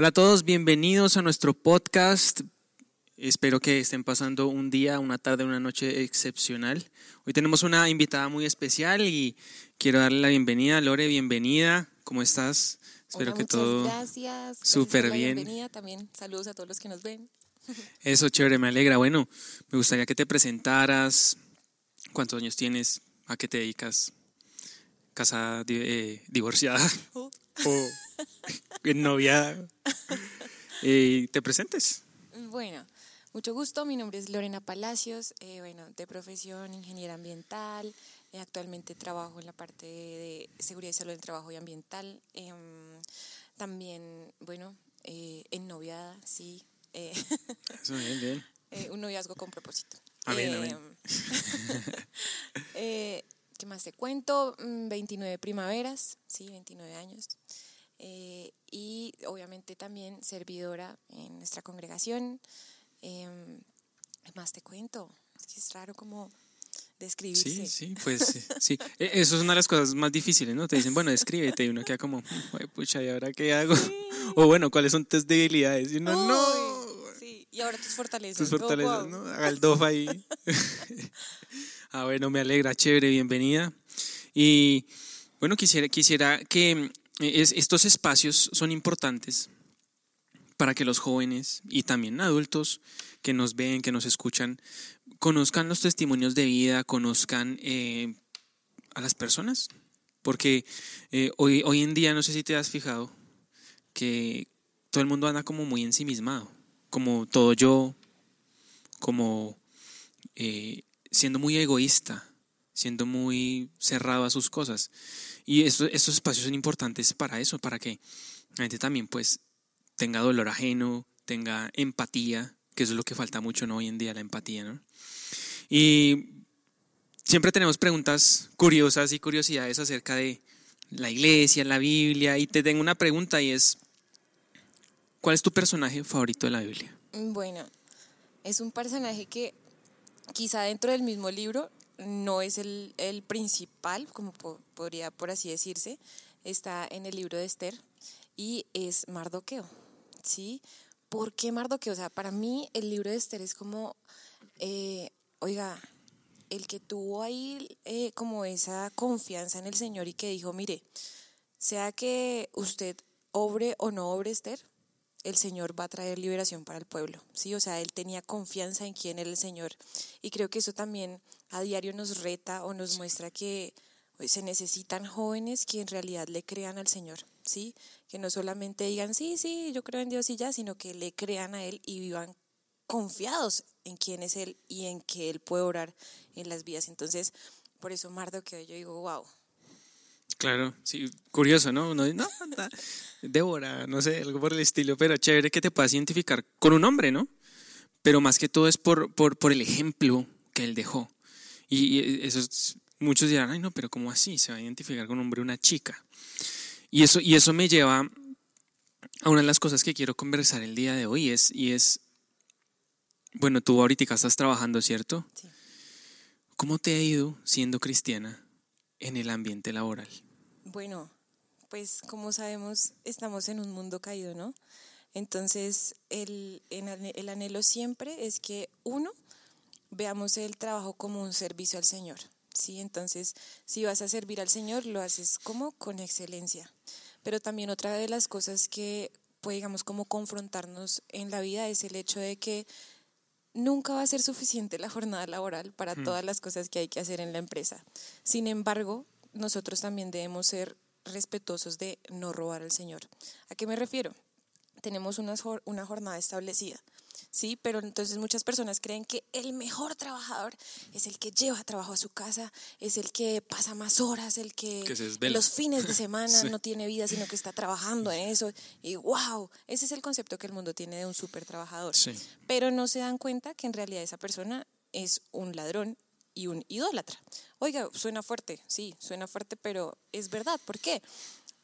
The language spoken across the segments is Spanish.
Hola a todos, bienvenidos a nuestro podcast. Espero que estén pasando un día, una tarde, una noche excepcional. Hoy tenemos una invitada muy especial y quiero darle la bienvenida. Lore, bienvenida. ¿Cómo estás? Espero que todo gracias. súper bien. Bienvenida también. Saludos a todos los que nos ven. Eso, chévere, me alegra. Bueno, me gustaría que te presentaras. ¿Cuántos años tienes? ¿A qué te dedicas? ¿Casada, eh, divorciada? Uh. ¿O novia? Eh, ¿Te presentes? Bueno, mucho gusto. Mi nombre es Lorena Palacios. Eh, bueno, de profesión ingeniera ambiental. actualmente trabajo en la parte de seguridad y salud del trabajo y ambiental. Em, también, bueno, en noviada, sí. Eso, bien, bien. un noviazgo con propósito. Amén, amén. ¿Qué más te cuento? 29 mm, primaveras, sí, 29 años. Eh, y obviamente también servidora en nuestra congregación. Eh, ¿Qué más te cuento? Es que es raro como describirse. Sí, sí, pues sí. E, eso es una de las cosas más difíciles, ¿no? Te dicen, bueno, descríbete y uno queda como, pucha, ¿y ahora qué hago? O bueno, ¿cuáles son tus debilidades? Y uno, no. Sí, y ahora tus fortalezas. Tus fortalezas, ¿no? Haga el dof ahí. Ah, bueno, me alegra, chévere, bienvenida. Y bueno, quisiera, quisiera que eh, estos espacios son importantes para que los jóvenes y también adultos que nos ven, que nos escuchan, conozcan los testimonios de vida, conozcan eh, a las personas. Porque eh, hoy, hoy en día, no sé si te has fijado, que todo el mundo anda como muy ensimismado, como todo yo, como siendo muy egoísta, siendo muy cerrado a sus cosas. Y estos, espacios son importantes para eso, para que la gente también pues tenga dolor ajeno, tenga empatía, que eso es lo que falta mucho ¿no? hoy en día, la empatía. Y siempre tenemos preguntas curiosas y curiosidades acerca de la iglesia, la Biblia, y te tengo una pregunta y es, ¿cuál es tu personaje favorito de la Biblia? Bueno, es un personaje que quizá dentro del mismo libro no es el, principal, como podría por así decirse, está en el libro de Esther y es Mardoqueo, ¿sí? ¿Por qué Mardoqueo? O sea, para mí el libro de Esther es como, eh, oiga, el que tuvo ahí eh, como esa confianza en el Señor y que dijo, mire, sea que usted obre o no obre Esther, el Señor va a traer liberación para el pueblo, ¿sí? O sea, él tenía confianza en quién era el Señor. Y creo que eso también a diario nos reta o nos muestra que se necesitan jóvenes que en realidad le crean al Señor, ¿sí? Que no solamente digan, sí, sí, yo creo en Dios y ya, sino que le crean a Él y vivan confiados en quién es Él y en que Él puede orar en las vidas. Entonces, por eso Mardo que yo digo, wow, Claro, sí, curioso, ¿no? Uno dice, no, Débora, no sé, algo por el estilo, pero chévere que te puedas identificar con un hombre, ¿no? Pero más que todo es por, por, por el ejemplo que él dejó. Y eso, muchos dirán, ay, no, pero ¿cómo así? Se va a identificar con un hombre una chica. Y eso, y eso me lleva a una de las cosas que quiero conversar el día de hoy, es, y es, bueno, tú ahorita estás trabajando, ¿cierto? Sí. ¿Cómo te ha ido siendo cristiana en el ambiente laboral? Bueno, pues como sabemos, estamos en un mundo caído, ¿no? Entonces, el, el anhelo siempre es que uno, veamos el trabajo como un servicio al Señor, ¿sí? Entonces, si vas a servir al Señor, lo haces como con excelencia. Pero también otra de las cosas que puede, digamos, como confrontarnos en la vida es el hecho de que nunca va a ser suficiente la jornada laboral para hmm. todas las cosas que hay que hacer en la empresa. Sin embargo, nosotros también debemos ser respetuosos de no robar al Señor. ¿A qué me refiero? Tenemos una, una jornada establecida. ¿Sí? Pero entonces muchas personas creen que el mejor trabajador es el que lleva trabajo a su casa, es el que pasa más horas, el que, los fines de semana no tiene vida, sino que está trabajando en eso. Y wow, ese es el concepto que el mundo tiene de un súper trabajador. Pero no se dan cuenta que en realidad esa persona es un ladrón y un idólatra. Oiga, suena fuerte, sí, suena fuerte, pero es verdad. ¿Por qué?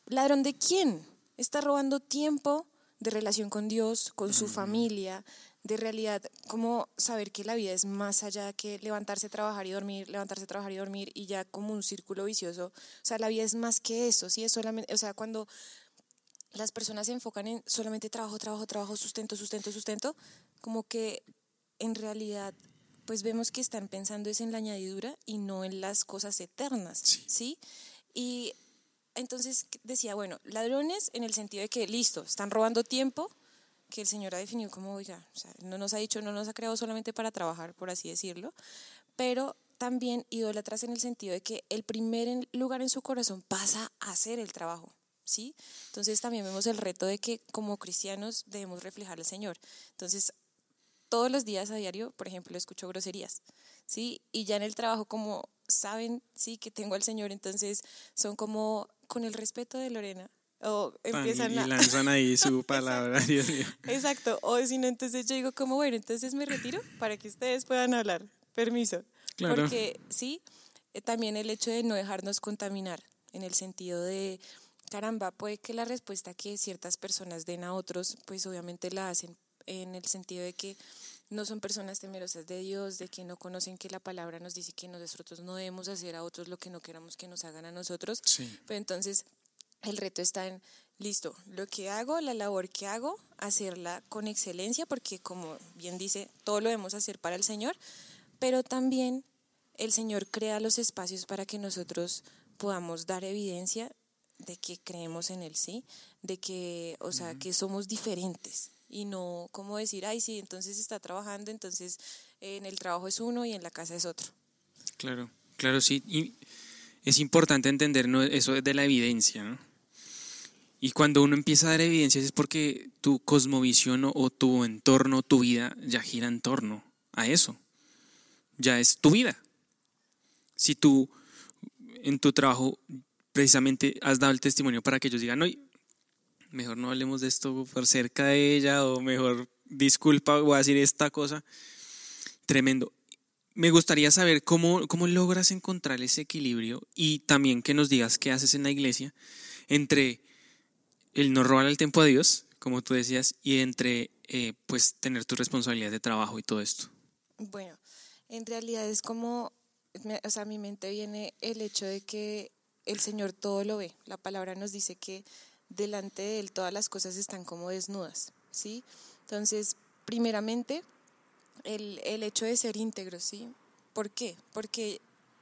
¿Ladrón de quién? Está robando tiempo de relación con Dios, con su mm. familia, de realidad, como saber que la vida es más allá que levantarse, trabajar y dormir, levantarse, trabajar y dormir y ya como un círculo vicioso. O sea, la vida es más que eso, ¿sí? Es solamente, o sea, cuando las personas se enfocan en solamente trabajo, trabajo, trabajo, sustento, sustento, sustento, como que en realidad pues vemos que están pensando es en la añadidura y no en las cosas eternas, ¿sí? Y entonces decía, bueno, ladrones en el sentido de que, listo, están robando tiempo, que el Señor ha definido como, oiga, no nos ha dicho, no nos ha creado solamente para trabajar, por así decirlo, pero también idólatras en el sentido de que el primer lugar en su corazón pasa a hacer el trabajo, ¿sí? Entonces también vemos el reto de que como cristianos debemos reflejar al Señor. Entonces, todos los días a diario, por ejemplo, escucho groserías, ¿sí? Y ya en el trabajo como saben, sí, que tengo al Señor, entonces son como con el respeto de Lorena, o empiezan y, lanzan ahí su palabra, Dios mío. Exacto, o si no, entonces yo digo como, bueno, entonces me retiro para que ustedes puedan hablar, permiso. Claro. Porque sí, eh, también el hecho de no dejarnos contaminar, en el sentido de, caramba, puede que la respuesta que ciertas personas den a otros, pues obviamente la hacen en el sentido de que no son personas temerosas de Dios, de que no conocen que la palabra nos dice que nosotros no debemos hacer a otros lo que no queramos que nos hagan a nosotros. Pero entonces el reto está en, listo, lo que hago, la labor que hago, hacerla con excelencia, porque como bien dice, todo lo debemos hacer para el Señor, pero también el Señor crea los espacios para que nosotros podamos dar evidencia de que creemos en Él, ¿sí? De que, o sea, que somos diferentes, y no como decir, ay, sí, entonces está trabajando, entonces en el trabajo es uno y en la casa es otro. Claro, claro, sí. Y es importante entender ¿no? eso de la evidencia, ¿no? Y cuando uno empieza a dar evidencias es porque tu cosmovisión o, tu entorno, tu vida, ya gira en torno a eso. Ya es tu vida. Si tú en tu trabajo precisamente has dado el testimonio para que ellos digan, no, mejor no hablemos de esto por cerca de ella o mejor disculpa, voy a decir esta cosa. Tremendo. Me gustaría saber cómo, cómo logras encontrar ese equilibrio y también que nos digas qué haces en la iglesia entre el no robar el tiempo a Dios, como tú decías, y entre eh, pues tener tu responsabilidad de trabajo y todo esto. Bueno, en realidad es como, o sea, a mi mente viene el hecho de que el Señor todo lo ve. La palabra nos dice que delante de él todas las cosas están como desnudas, ¿sí? Entonces, primeramente, el, el hecho de ser íntegro, ¿sí? ¿Por qué? Porque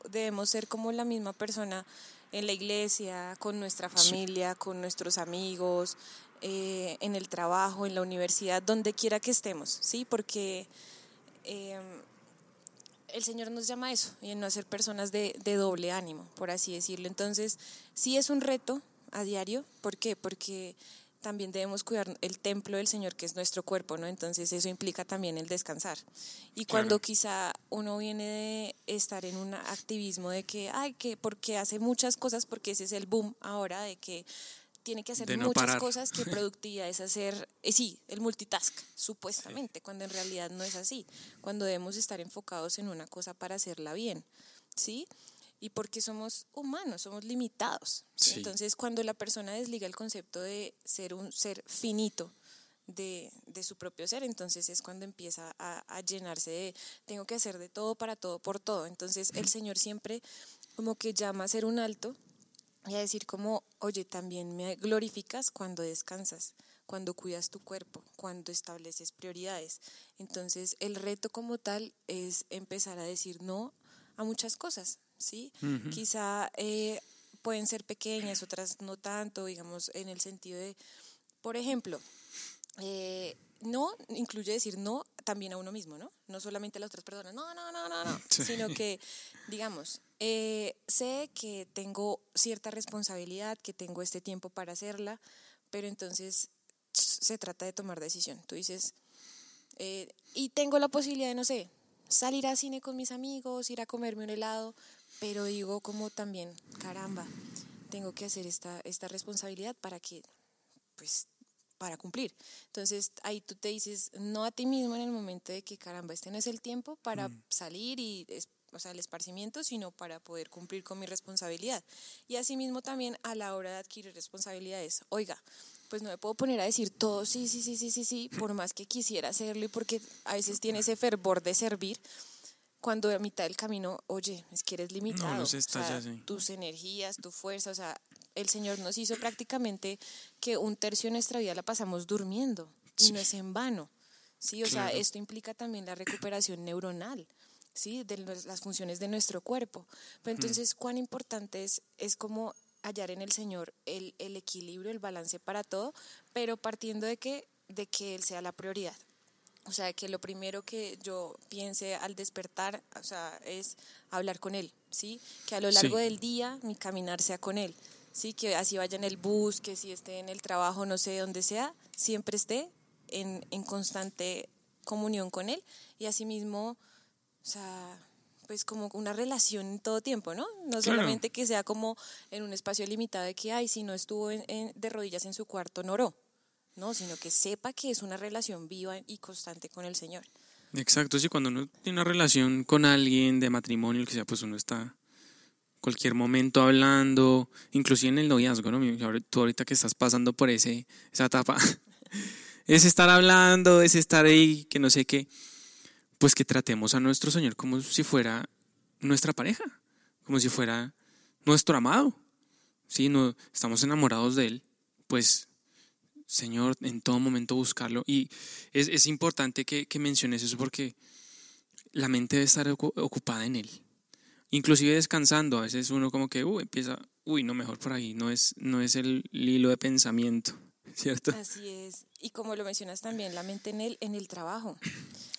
debemos ser como la misma persona en la iglesia, con nuestra familia, con nuestros amigos, eh, en el trabajo, en la universidad, donde quiera que estemos, ¿sí? Porque em, el Señor nos llama a eso, y a no ser personas de, de, doble ánimo, por así decirlo. Entonces, sí es un reto, a diario. ¿Por qué? Porque también debemos cuidar el templo del Señor, que es nuestro cuerpo, ¿no? Entonces eso implica también el descansar. Y cuando quizá uno viene de estar en un activismo de que, ay, que porque hace muchas cosas, porque ese es el boom ahora de que tiene que hacer muchas cosas, que productividad es hacer, eh, sí, el multitask, supuestamente, cuando en realidad no es así, cuando debemos estar enfocados en una cosa para hacerla bien, ¿sí? Y porque somos humanos, somos limitados. Entonces, cuando la persona desliga el concepto de ser un ser finito de, de su propio ser, entonces es cuando empieza a, a, llenarse de, tengo que hacer de todo para todo, por todo. Entonces, el Señor siempre como que llama a ser un alto y a decir como, oye, también me glorificas cuando descansas cuando cuidas tu cuerpo, cuando estableces prioridades. Entonces, el reto como tal es empezar a decir no a muchas cosas, ¿sí? Quizá eh, pueden ser pequeñas, otras no tanto, digamos, en el sentido de, por ejemplo, eh, no incluye decir no también a uno mismo, ¿no? No solamente a las otras personas, no, no, no, no, no, sino que, digamos, eh, sé que tengo cierta responsabilidad, que tengo este tiempo para hacerla, pero entonces se trata de tomar decisión. Tú dices, y tengo la posibilidad de, no sé, salir a cine con mis amigos, ir a comerme un helado, pero digo como también, caramba, tengo que hacer esta, esta responsabilidad para que, pues, para cumplir. Entonces ahí tú te dices, no a ti mismo en el momento de que, caramba, este no es el tiempo para mm. salir y, o sea, el esparcimiento, sino para poder cumplir con mi responsabilidad. Y asimismo también a la hora de adquirir responsabilidades, oiga, pues no me puedo poner a decir todo, sí, sí, sí, sí, sí, sí, por más que quisiera hacerlo y porque a veces tiene ese fervor de servir, cuando a mitad del camino, oye, es que eres limitado. tus energías, tu fuerza, o sea, El Señor nos hizo prácticamente que un tercio de nuestra vida la pasamos durmiendo y no es en vano. Sí, o sea, esto implica también la recuperación neuronal. ¿sí? de las funciones de nuestro cuerpo. Pero entonces, cuán importante es, es como hallar en el Señor el, el, equilibrio, el balance para todo, pero partiendo de que, de que Él sea la prioridad. O sea, que lo primero que yo piense al despertar, o sea, es hablar con Él, ¿sí? Que a lo largo del día mi caminar sea con Él, ¿sí? Que así vaya en el bus, que si esté en el trabajo, no sé, donde sea, siempre esté en, en constante comunión con Él y asimismo, o sea, pues como una relación en todo tiempo, ¿no? No solamente que sea como en un espacio limitado de que, ay, si no estuvo de rodillas en su cuarto, no oró, no, sino que sepa que es una relación viva y constante con el Señor. Exacto, sí, cuando uno tiene una relación con alguien de matrimonio, el que sea, pues uno está cualquier momento hablando, inclusive en el noviazgo, ¿no? Tú ahorita que estás pasando por ese, esa etapa, es estar hablando, es estar ahí, que no sé qué, pues que tratemos a nuestro Señor como si fuera nuestra pareja, como si fuera nuestro amado. Si no estamos enamorados de Él, pues Señor, en todo momento buscarlo. Y es, importante que, menciones eso porque la mente debe estar ocupada en Él. Inclusive descansando, a veces uno como que uh, empieza, uy, no, mejor por ahí, no es, no es el hilo de pensamiento. ¿cierto? Así es. Y como lo mencionas también, la mente en el, en el trabajo.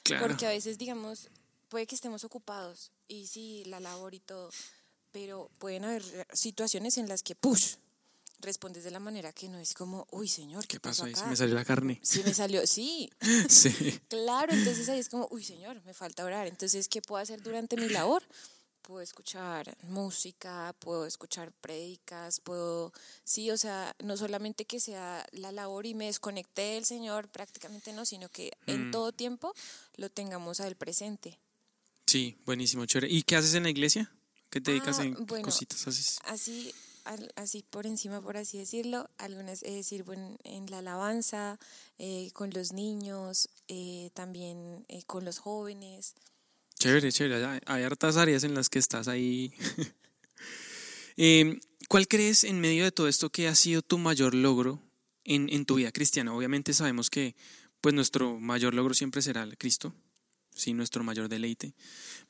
Claro. Porque a veces, digamos, puede que estemos ocupados y sí, la labor y todo, pero pueden haber situaciones en las que, push, respondes de la manera que no es como, uy, señor, ¿qué, pasó ahí? Se me salió la carne. Sí, me salió, sí. sí. Claro, entonces ahí es como, uy, señor, me falta orar. Entonces, ¿qué puedo hacer durante mi labor? Puedo escuchar música, puedo escuchar prédicas, puedo, sí, o sea, no solamente que sea la labor y me desconecté del Señor, prácticamente no, sino que en mm. todo tiempo lo tengamos al presente. Sí, buenísimo, chévere. ¿Y qué haces en la iglesia? ¿Qué te dedicas ah, en qué cositas haces? Así, así por encima, por así decirlo, algunas es decir, bueno, en la alabanza, eh, con los niños, eh, también eh, con los jóvenes. Chévere, chévere. Hay hartas áreas en las que estás ahí. Em, ¿Cuál crees en medio de todo esto que ha sido tu mayor logro en, tu vida cristiana? Obviamente sabemos que pues nuestro mayor logro siempre será el Cristo, sí, nuestro mayor deleite.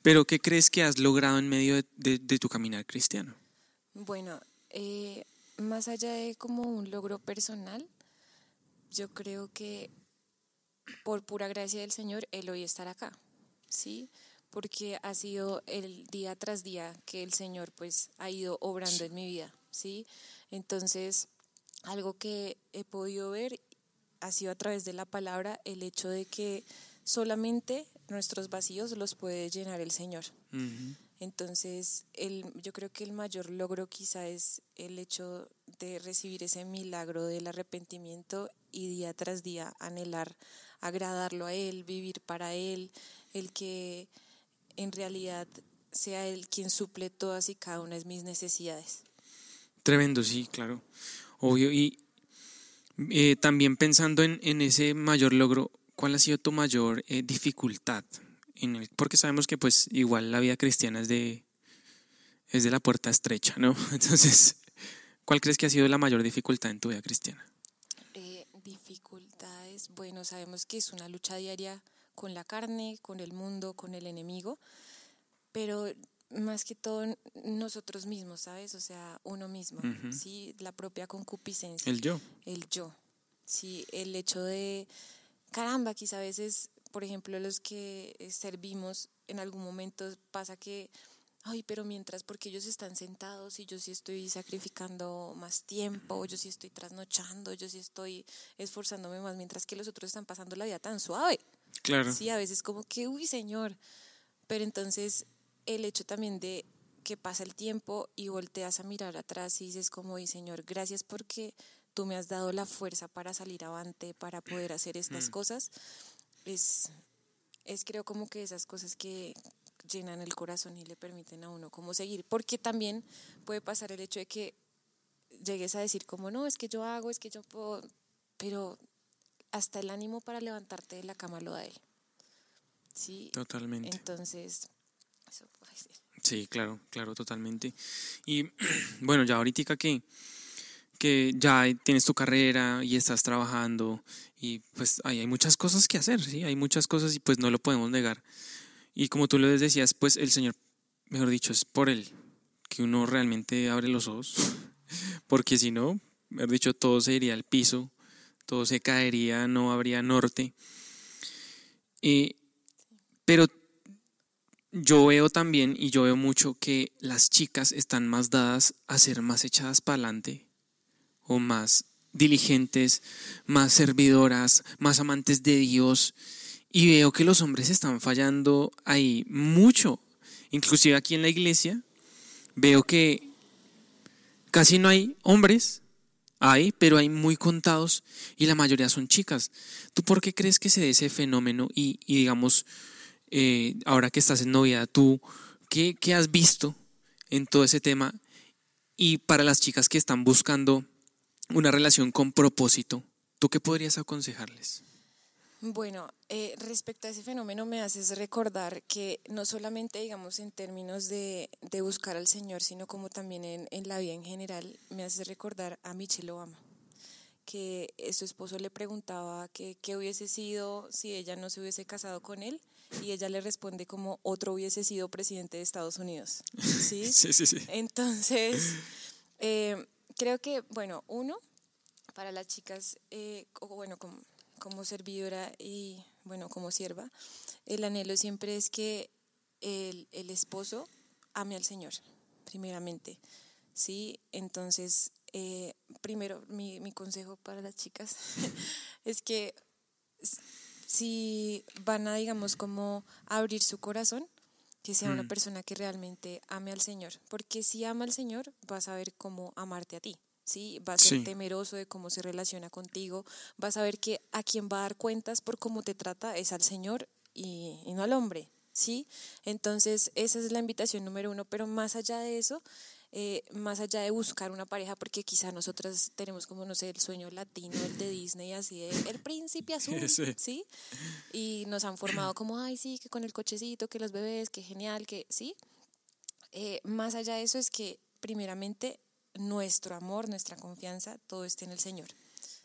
Pero ¿qué crees que has logrado en medio de, tu caminar cristiano? Bueno, eh, más allá de como un logro personal, yo creo que por pura gracia del Señor, el hoy estar acá, ¿sí? Porque ha sido el día tras día que el Señor pues ha ido obrando en mi vida, ¿sí? Entonces, algo que he podido ver ha sido a través de la palabra el hecho de que solamente nuestros vacíos los puede llenar el Señor. Entonces, el, yo creo que el mayor logro quizá es el hecho de recibir ese milagro del arrepentimiento y día tras día anhelar agradarlo a Él, vivir para Él, el que en realidad sea Él quien suple todas y cada una de mis necesidades. Tremendo, sí, claro. Obvio. Y eh, también pensando en, en, ese mayor logro, ¿cuál ha sido tu mayor eh, dificultad? En el, porque sabemos que pues igual la vida cristiana es de, es de la puerta estrecha, ¿no? Entonces, ¿cuál crees que ha sido la mayor dificultad en tu vida cristiana? Eh, dificultades, bueno, sabemos que es una lucha diaria con la carne, con el mundo, con el enemigo, pero más que todo nosotros mismos, ¿sabes? O sea, uno mismo, ¿sí? La propia concupiscencia. El yo. El yo, ¿sí? El hecho de, caramba, quizá a veces, por ejemplo, los que servimos, en algún momento pasa que, ay, pero mientras, porque ellos están sentados y yo sí estoy sacrificando más tiempo, yo sí estoy trasnochando, yo sí estoy esforzándome más, mientras que los otros están pasando la vida tan suave. Claro. Sí, a veces como que, uy, Señor. Pero entonces el hecho también de que pasa el tiempo y volteas a mirar atrás y dices como, uy, Señor, gracias porque tú me has dado la fuerza para salir avante, para poder hacer estas mm. cosas. Es, es creo como que esas cosas que llenan el corazón y le permiten a uno como seguir. Porque también puede pasar el hecho de que llegues a decir como, no, es que yo hago, es que yo puedo, pero hasta el ánimo para levantarte de la cama lo da él. Sí. Totalmente. Entonces, eso puede ser. Sí, claro, claro, totalmente. Y bueno, ya ahorita que que ya tienes tu carrera y estás trabajando y pues hay, hay muchas cosas que hacer, ¿sí? Hay muchas cosas y pues no lo podemos negar. Y como tú lo decías, pues el Señor, mejor dicho, es por Él que uno realmente abre los ojos, porque si no, mejor dicho, todo se iría al piso, todo se caería, no habría norte. Y, pero yo veo también, y yo veo mucho, que las chicas están más dadas a ser más echadas para adelante o más diligentes, más servidoras, más amantes de Dios. Y veo que los hombres están fallando ahí mucho. Inclusive aquí en la iglesia veo que casi no hay hombres, hay, pero hay muy contados y la mayoría son chicas. ¿Tú por qué crees que se dé ese fenómeno? Y, digamos, eh, ahora que estás en novia, ¿tú qué, qué has visto en todo ese tema? Y para las chicas que están buscando una relación con propósito, ¿tú qué podrías aconsejarles? Bueno, eh, respecto a ese fenómeno me haces recordar que no solamente, digamos, en términos de, de buscar al Señor, sino como también en, en, la vida en general, me haces recordar a Michelle Obama, que su esposo le preguntaba que qué hubiese sido si ella no se hubiese casado con él, y ella le responde como otro hubiese sido presidente de Estados Unidos. Sí, sí, sí. sí. Entonces, eh, creo que, bueno, uno, para las chicas, eh, bueno, como, como servidora y, bueno, como sierva, el anhelo siempre es que el, el esposo ame al Señor, primeramente. ¿sí? Entonces, eh, primero, mi, mi, consejo para las chicas es que si van a, digamos, como abrir su corazón, que sea una mm. persona que realmente ame al Señor, porque si ama al Señor, vas a ver cómo amarte a ti. ¿Sí? Va a ser temeroso de cómo se relaciona contigo, vas a ver que a quien va a dar cuentas por cómo te trata es al Señor y, y no al hombre, ¿sí? Entonces, esa es la invitación número uno, pero más allá de eso, eh, más allá de buscar una pareja, porque quizá nosotras tenemos como, no sé, el sueño latino, el de Disney, así de el príncipe azul, sí. Y nos han formado como, ay, sí, que con el cochecito, que los bebés, que genial, que sí. Eh, más allá de eso es que, primeramente, nuestro amor, nuestra confianza, todo esté en el Señor.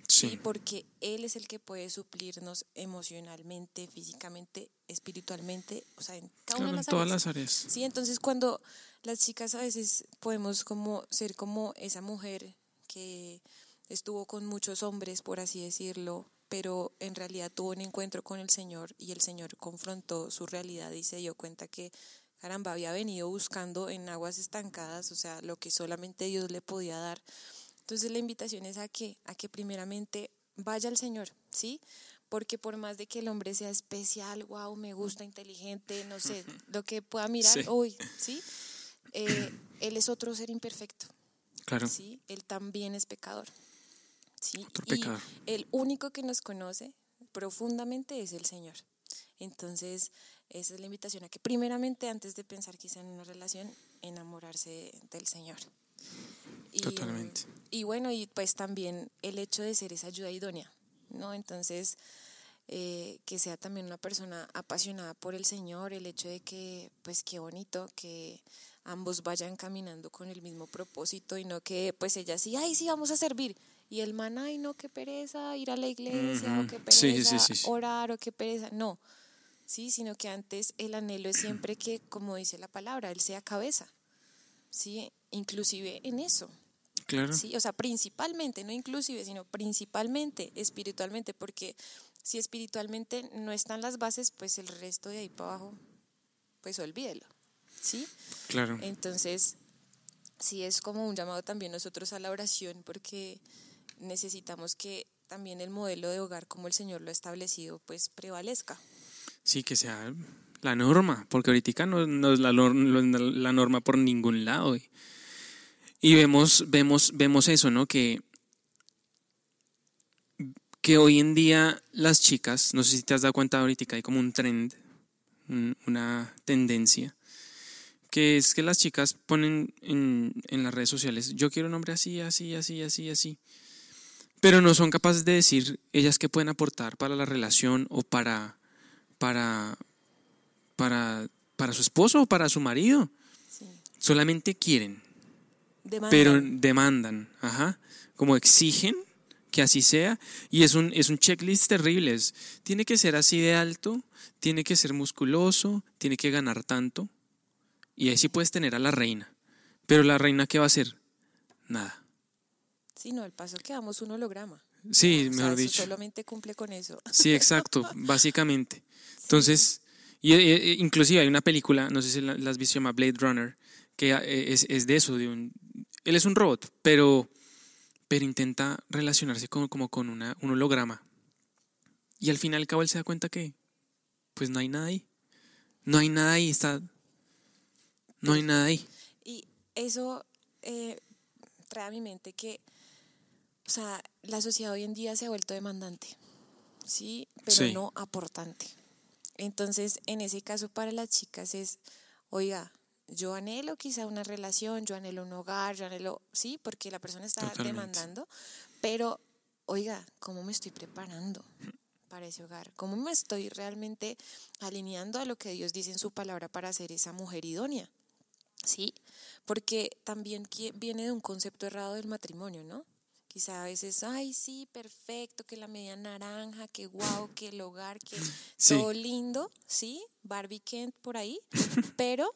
Sí. Porque Él es el que puede suplirnos emocionalmente, físicamente, espiritualmente, o sea, en cada una de las todas las áreas. Sí, entonces cuando las chicas a veces podemos como ser como esa mujer que estuvo con muchos hombres, por así decirlo, pero en realidad tuvo un encuentro con el Señor y el Señor confrontó su realidad y se dio cuenta que, caramba, había venido buscando en aguas estancadas, o sea, lo que solamente Dios le podía dar. Entonces la invitación es a que, a que primeramente vaya al Señor, ¿sí? Porque por más de que el hombre sea especial, wow, me gusta, inteligente, no sé, lo que pueda mirar hoy, ¿sí? Eh, él es otro ser imperfecto. Claro. ¿sí? Él también es pecador. ¿sí? y el único que nos conoce profundamente es el Señor. Entonces, esa es la invitación a que primeramente, antes de pensar quizá en una relación, enamorarse del Señor. Y, Totalmente. Y bueno, y pues también el hecho de ser esa ayuda idónea, ¿no? Entonces, eh, que sea también una persona apasionada por el Señor, el hecho de que, pues qué bonito, que ambos vayan caminando con el mismo propósito y no que pues ella sí, ay, sí, vamos a servir. Y el man, ay, no, qué pereza ir a la iglesia, o qué pereza orar, o qué pereza. No, sí, sino que antes el anhelo es siempre que, como dice la palabra, él sea cabeza. Sí, inclusive en eso. Claro. Sí, o sea, principalmente, no inclusive, sino principalmente espiritualmente, porque si espiritualmente no están las bases, pues el resto de ahí para abajo, pues olvídelo. ¿sí? Claro. Entonces, sí es como un llamado también nosotros a la oración porque necesitamos que también el modelo de hogar como el Señor lo ha establecido pues prevalezca. Sí, que sea la norma, porque ahorita no, no es la, norma por ningún lado. Y, y vemos, vemos, vemos eso, ¿no? Que, que hoy en día las chicas, no sé si te has dado cuenta ahorita, hay como un trend, una tendencia, que es que las chicas ponen en, en, las redes sociales, yo quiero un hombre así, así, así, así, así, pero no son capaces de decir ellas qué pueden aportar para la relación o para, para, para, para su esposo o para su marido. Solamente quieren. Demandan. pero demandan, ajá, como exigen que así sea, y es un, es un checklist terrible, es, tiene que ser así de alto, tiene que ser musculoso, tiene que ganar tanto, y ahí sí puedes tener a la reina, pero la reina ¿qué va a hacer? Nada. Sí, no, el paso que damos un holograma. Sí, O sea, mejor eso dicho. solamente cumple con eso. Sí, exacto, básicamente. Entonces, y, eh, eh, inclusive hay una película, no sé si la, la has visto, se llama Blade Runner, que eh, es, es de eso, de un, él es un robot, pero, pero intenta relacionarse con, como con una, un holograma. Y al final, al cabo, él se da cuenta que, pues no hay nada ahí. No hay nada ahí, está... No hay nada ahí. Y eso eh, trae a mi mente que, o sea, la sociedad hoy en día se ha vuelto demandante, ¿sí? Pero Sí. no aportante. Entonces, en ese caso para las chicas es, oiga, yo anhelo quizá una relación, yo anhelo un hogar, yo anhelo, sí, porque la persona está Totalmente. demandando, pero, oiga, ¿cómo me estoy preparando? para ese hogar? ¿Cómo me estoy realmente alineando a lo que Dios dice en su palabra para ser esa mujer idónea? ¿sí? Porque también viene de un concepto errado del matrimonio, ¿no? Quizá a veces, ay, sí, perfecto, que la media naranja, que guau, que el hogar, que Sí. todo lindo, ¿sí? Barbie Kent por ahí, pero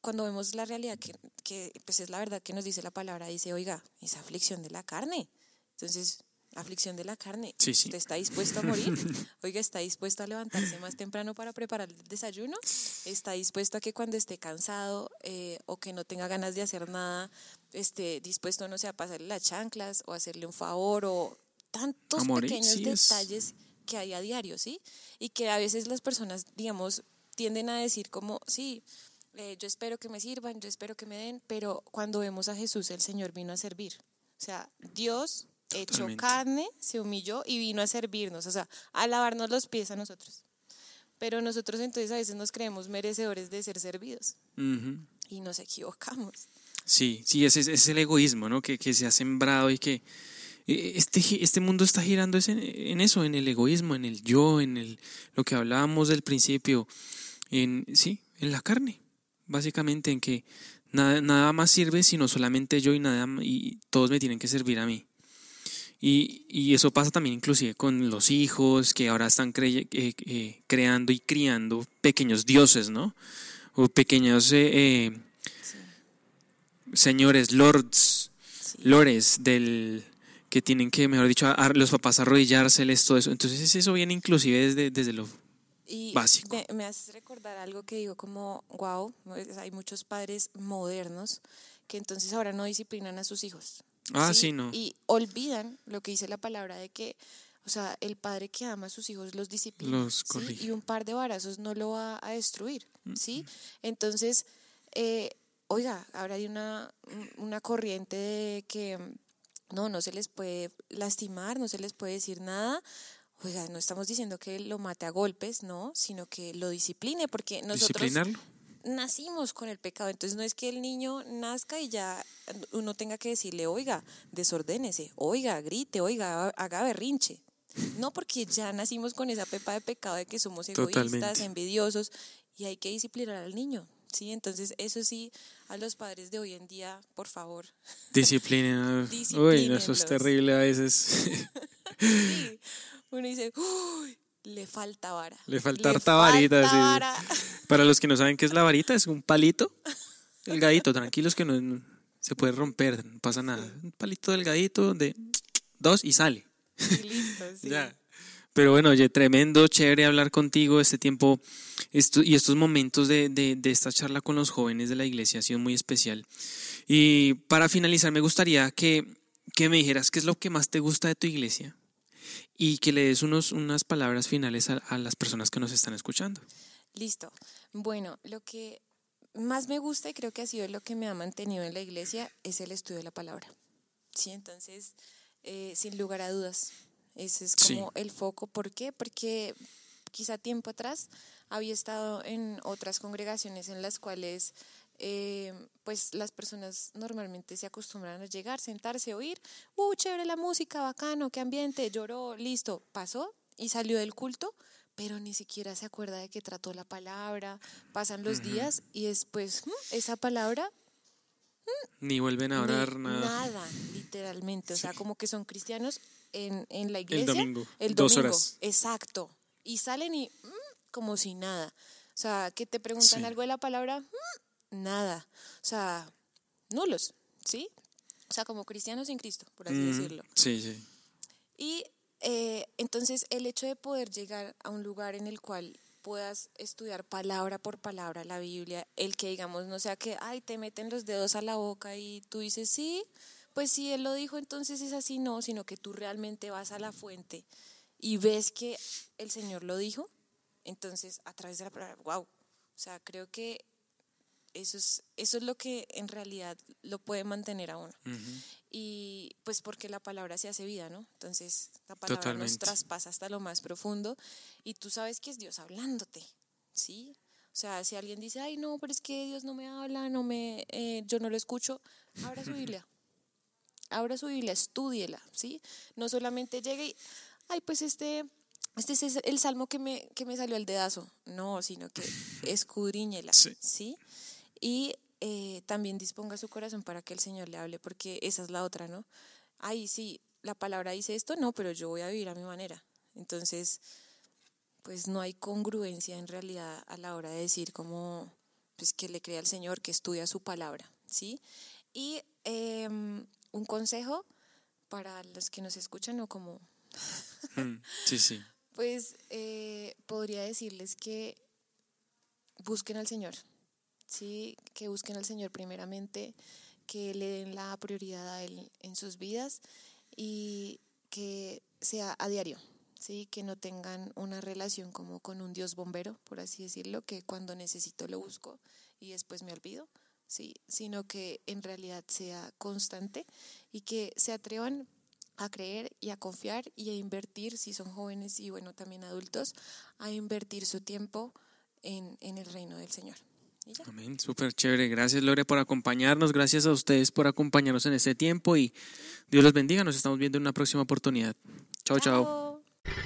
cuando vemos la realidad, que, que pues es la verdad que nos dice la palabra, dice, oiga, es aflicción de la carne. Entonces, aflicción de la carne. Sí, sí. ¿Usted está dispuesto a morir? Oiga, ¿está dispuesto a levantarse más temprano para preparar el desayuno? ¿Está dispuesto a que cuando esté cansado eh, o que no tenga ganas de hacer nada, esté dispuesto, no sé, a pasarle las chanclas o hacerle un favor o tantos morir, pequeños sí, es- detalles que hay a diario, ¿sí? Y que a veces las personas, digamos, tienden a decir como, sí, eh, yo espero que me sirvan, yo espero que me den, pero cuando vemos a Jesús, el Señor vino a servir. O sea, Dios hecho Totalmente. carne, se humilló y vino a servirnos, o sea, a lavarnos los pies a nosotros. Pero nosotros entonces a veces nos creemos merecedores de ser servidos Ujú. y nos equivocamos. Sí, sí, ese es, ese es el egoísmo, ¿no? Que, que se ha sembrado y que eh, este, este mundo está girando en, eso, en el egoísmo, en el yo, en el, lo que hablábamos del principio, en, sí, en la carne, básicamente, en que nada, nada más sirve sino solamente yo y, nada, y todos me tienen que servir a mí. Y, y eso pasa también inclusive con los hijos que ahora están crey- eh, eh, creando y criando pequeños dioses, ¿no? O pequeños eh, eh, Sí, señores, lords, sí. lores del que tienen que, mejor dicho, a- a los papás arrodillárseles, todo eso. Entonces eso viene inclusive desde, desde lo... Y básico. Me, me hace recordar algo que digo como, wow, hay muchos padres modernos que entonces ahora no disciplinan a sus hijos. Ah, sí, no. Y olvidan lo que dice la palabra de que, o sea, el padre que ama a sus hijos los disciplina. Los ¿sí? Y un par de varazos no lo va a destruir, ¿sí? Entonces, eh, oiga, ahora hay una, una corriente de que no, no se les puede lastimar, no se les puede decir nada. Oiga, no estamos diciendo que lo mate a golpes, no, sino que lo discipline, porque nosotros disciplinarlo. Nacimos con el pecado. Entonces no es que el niño nazca y ya uno tenga que decirle, oiga, desordénese, oiga, grite, oiga, haga berrinche. No porque ya nacimos con esa pepa de pecado de que somos egoístas, Totalmente. envidiosos y hay que disciplinar al niño. Sí, entonces eso sí, a los padres de hoy en día, por favor, Disciplina. Uy, no, eso es terrible a veces. sí. Uno dice, uy, le falta vara. Le falta harta varita, falta sí. vara". Para los que no saben qué es la varita, es un palito delgadito, tranquilos que no, no- se puede romper, no pasa nada. Un palito delgadito de dos y sale. Y listo, sí. Ya. Pero bueno, oye, tremendo, chévere hablar contigo este tiempo esto, y estos momentos de, de- de esta charla con los jóvenes de la iglesia ha sido muy especial. Y para finalizar, me gustaría que, que me dijeras qué es lo que más te gusta de tu iglesia y que le des unos, unas palabras finales a, a las personas que nos están escuchando. Listo. Bueno, lo que más me gusta y creo que ha sido lo que me ha mantenido en la iglesia es el estudio de la palabra. Sí, entonces, eh, sin lugar a dudas, ese es Sí. como el foco. ¿Por qué? Porque quizá tiempo atrás había estado en otras congregaciones en las cuales eh, pues las personas normalmente se acostumbran a llegar, sentarse, oír, uh, chévere la música, bacano, qué ambiente, lloró, listo, pasó y salió del culto, pero ni siquiera se acuerda de que trató la palabra, pasan los días y después mm, esa palabra Ni vuelven a orar, nada. Nada, literalmente. O sea, como que son cristianos en, en la iglesia. El domingo, El dos domingo, horas. Exacto. Y salen y mm, como si nada. O sea, que te preguntan Sí. algo de la palabra, Mm, nada. O sea, nulos, ¿sí? O sea, como cristianos sin Cristo, por así Mm, decirlo. Sí, sí. Y eh, entonces el hecho de poder llegar a un lugar en el cual puedas estudiar palabra por palabra la Biblia, el que digamos no sea que, ay, te meten los dedos a la boca y tú dices, sí, pues si él lo dijo, entonces es así, no, sino que tú realmente vas a la fuente y ves que el Señor lo dijo, entonces a través de la palabra, wow, o sea, creo que eso es, eso es lo que en realidad lo puede mantener a uno y pues porque la palabra se hace vida, ¿no? Entonces la palabra nos traspasa hasta lo más profundo y tú sabes que es Dios hablándote, ¿sí? O sea, si alguien dice, ay, no, pero es que Dios no me habla, no me, eh, yo no lo escucho, abra su Biblia, abra su Biblia, estúdiela, ¿sí? No solamente llegue y, ay, pues este, este es el salmo que me, que me salió el dedazo, no, sino que escudriñela, Sí. ¿sí? Y eh, también disponga su corazón para que el Señor le hable, porque esa es la otra, ¿no? Ay, sí, la palabra dice esto, no, pero yo voy a vivir a mi manera. Entonces, pues no hay congruencia en realidad a la hora de decir como, pues que le crea al Señor, que estudia su palabra, ¿sí? Y em, un consejo para los que nos escuchan o como Mm, Sí, sí. pues eh, podría decirles que busquen al Señor, ¿sí? Que busquen al Señor primeramente, que le den la prioridad a Él en sus vidas y que sea a diario, ¿sí? Que no tengan una relación como con un Dios bombero, por así decirlo, que cuando necesito lo busco y después me olvido, ¿sí? Sino que en realidad sea constante y que se atrevan a creer y a confiar y a invertir, si son jóvenes y bueno, también adultos, a invertir su tiempo en, en el reino del Señor. Amén, súper chévere. Gracias, Lore, por acompañarnos. Gracias a ustedes por acompañarnos en este tiempo y Dios los bendiga. Nos estamos viendo en una próxima oportunidad. chao. chao. Chao.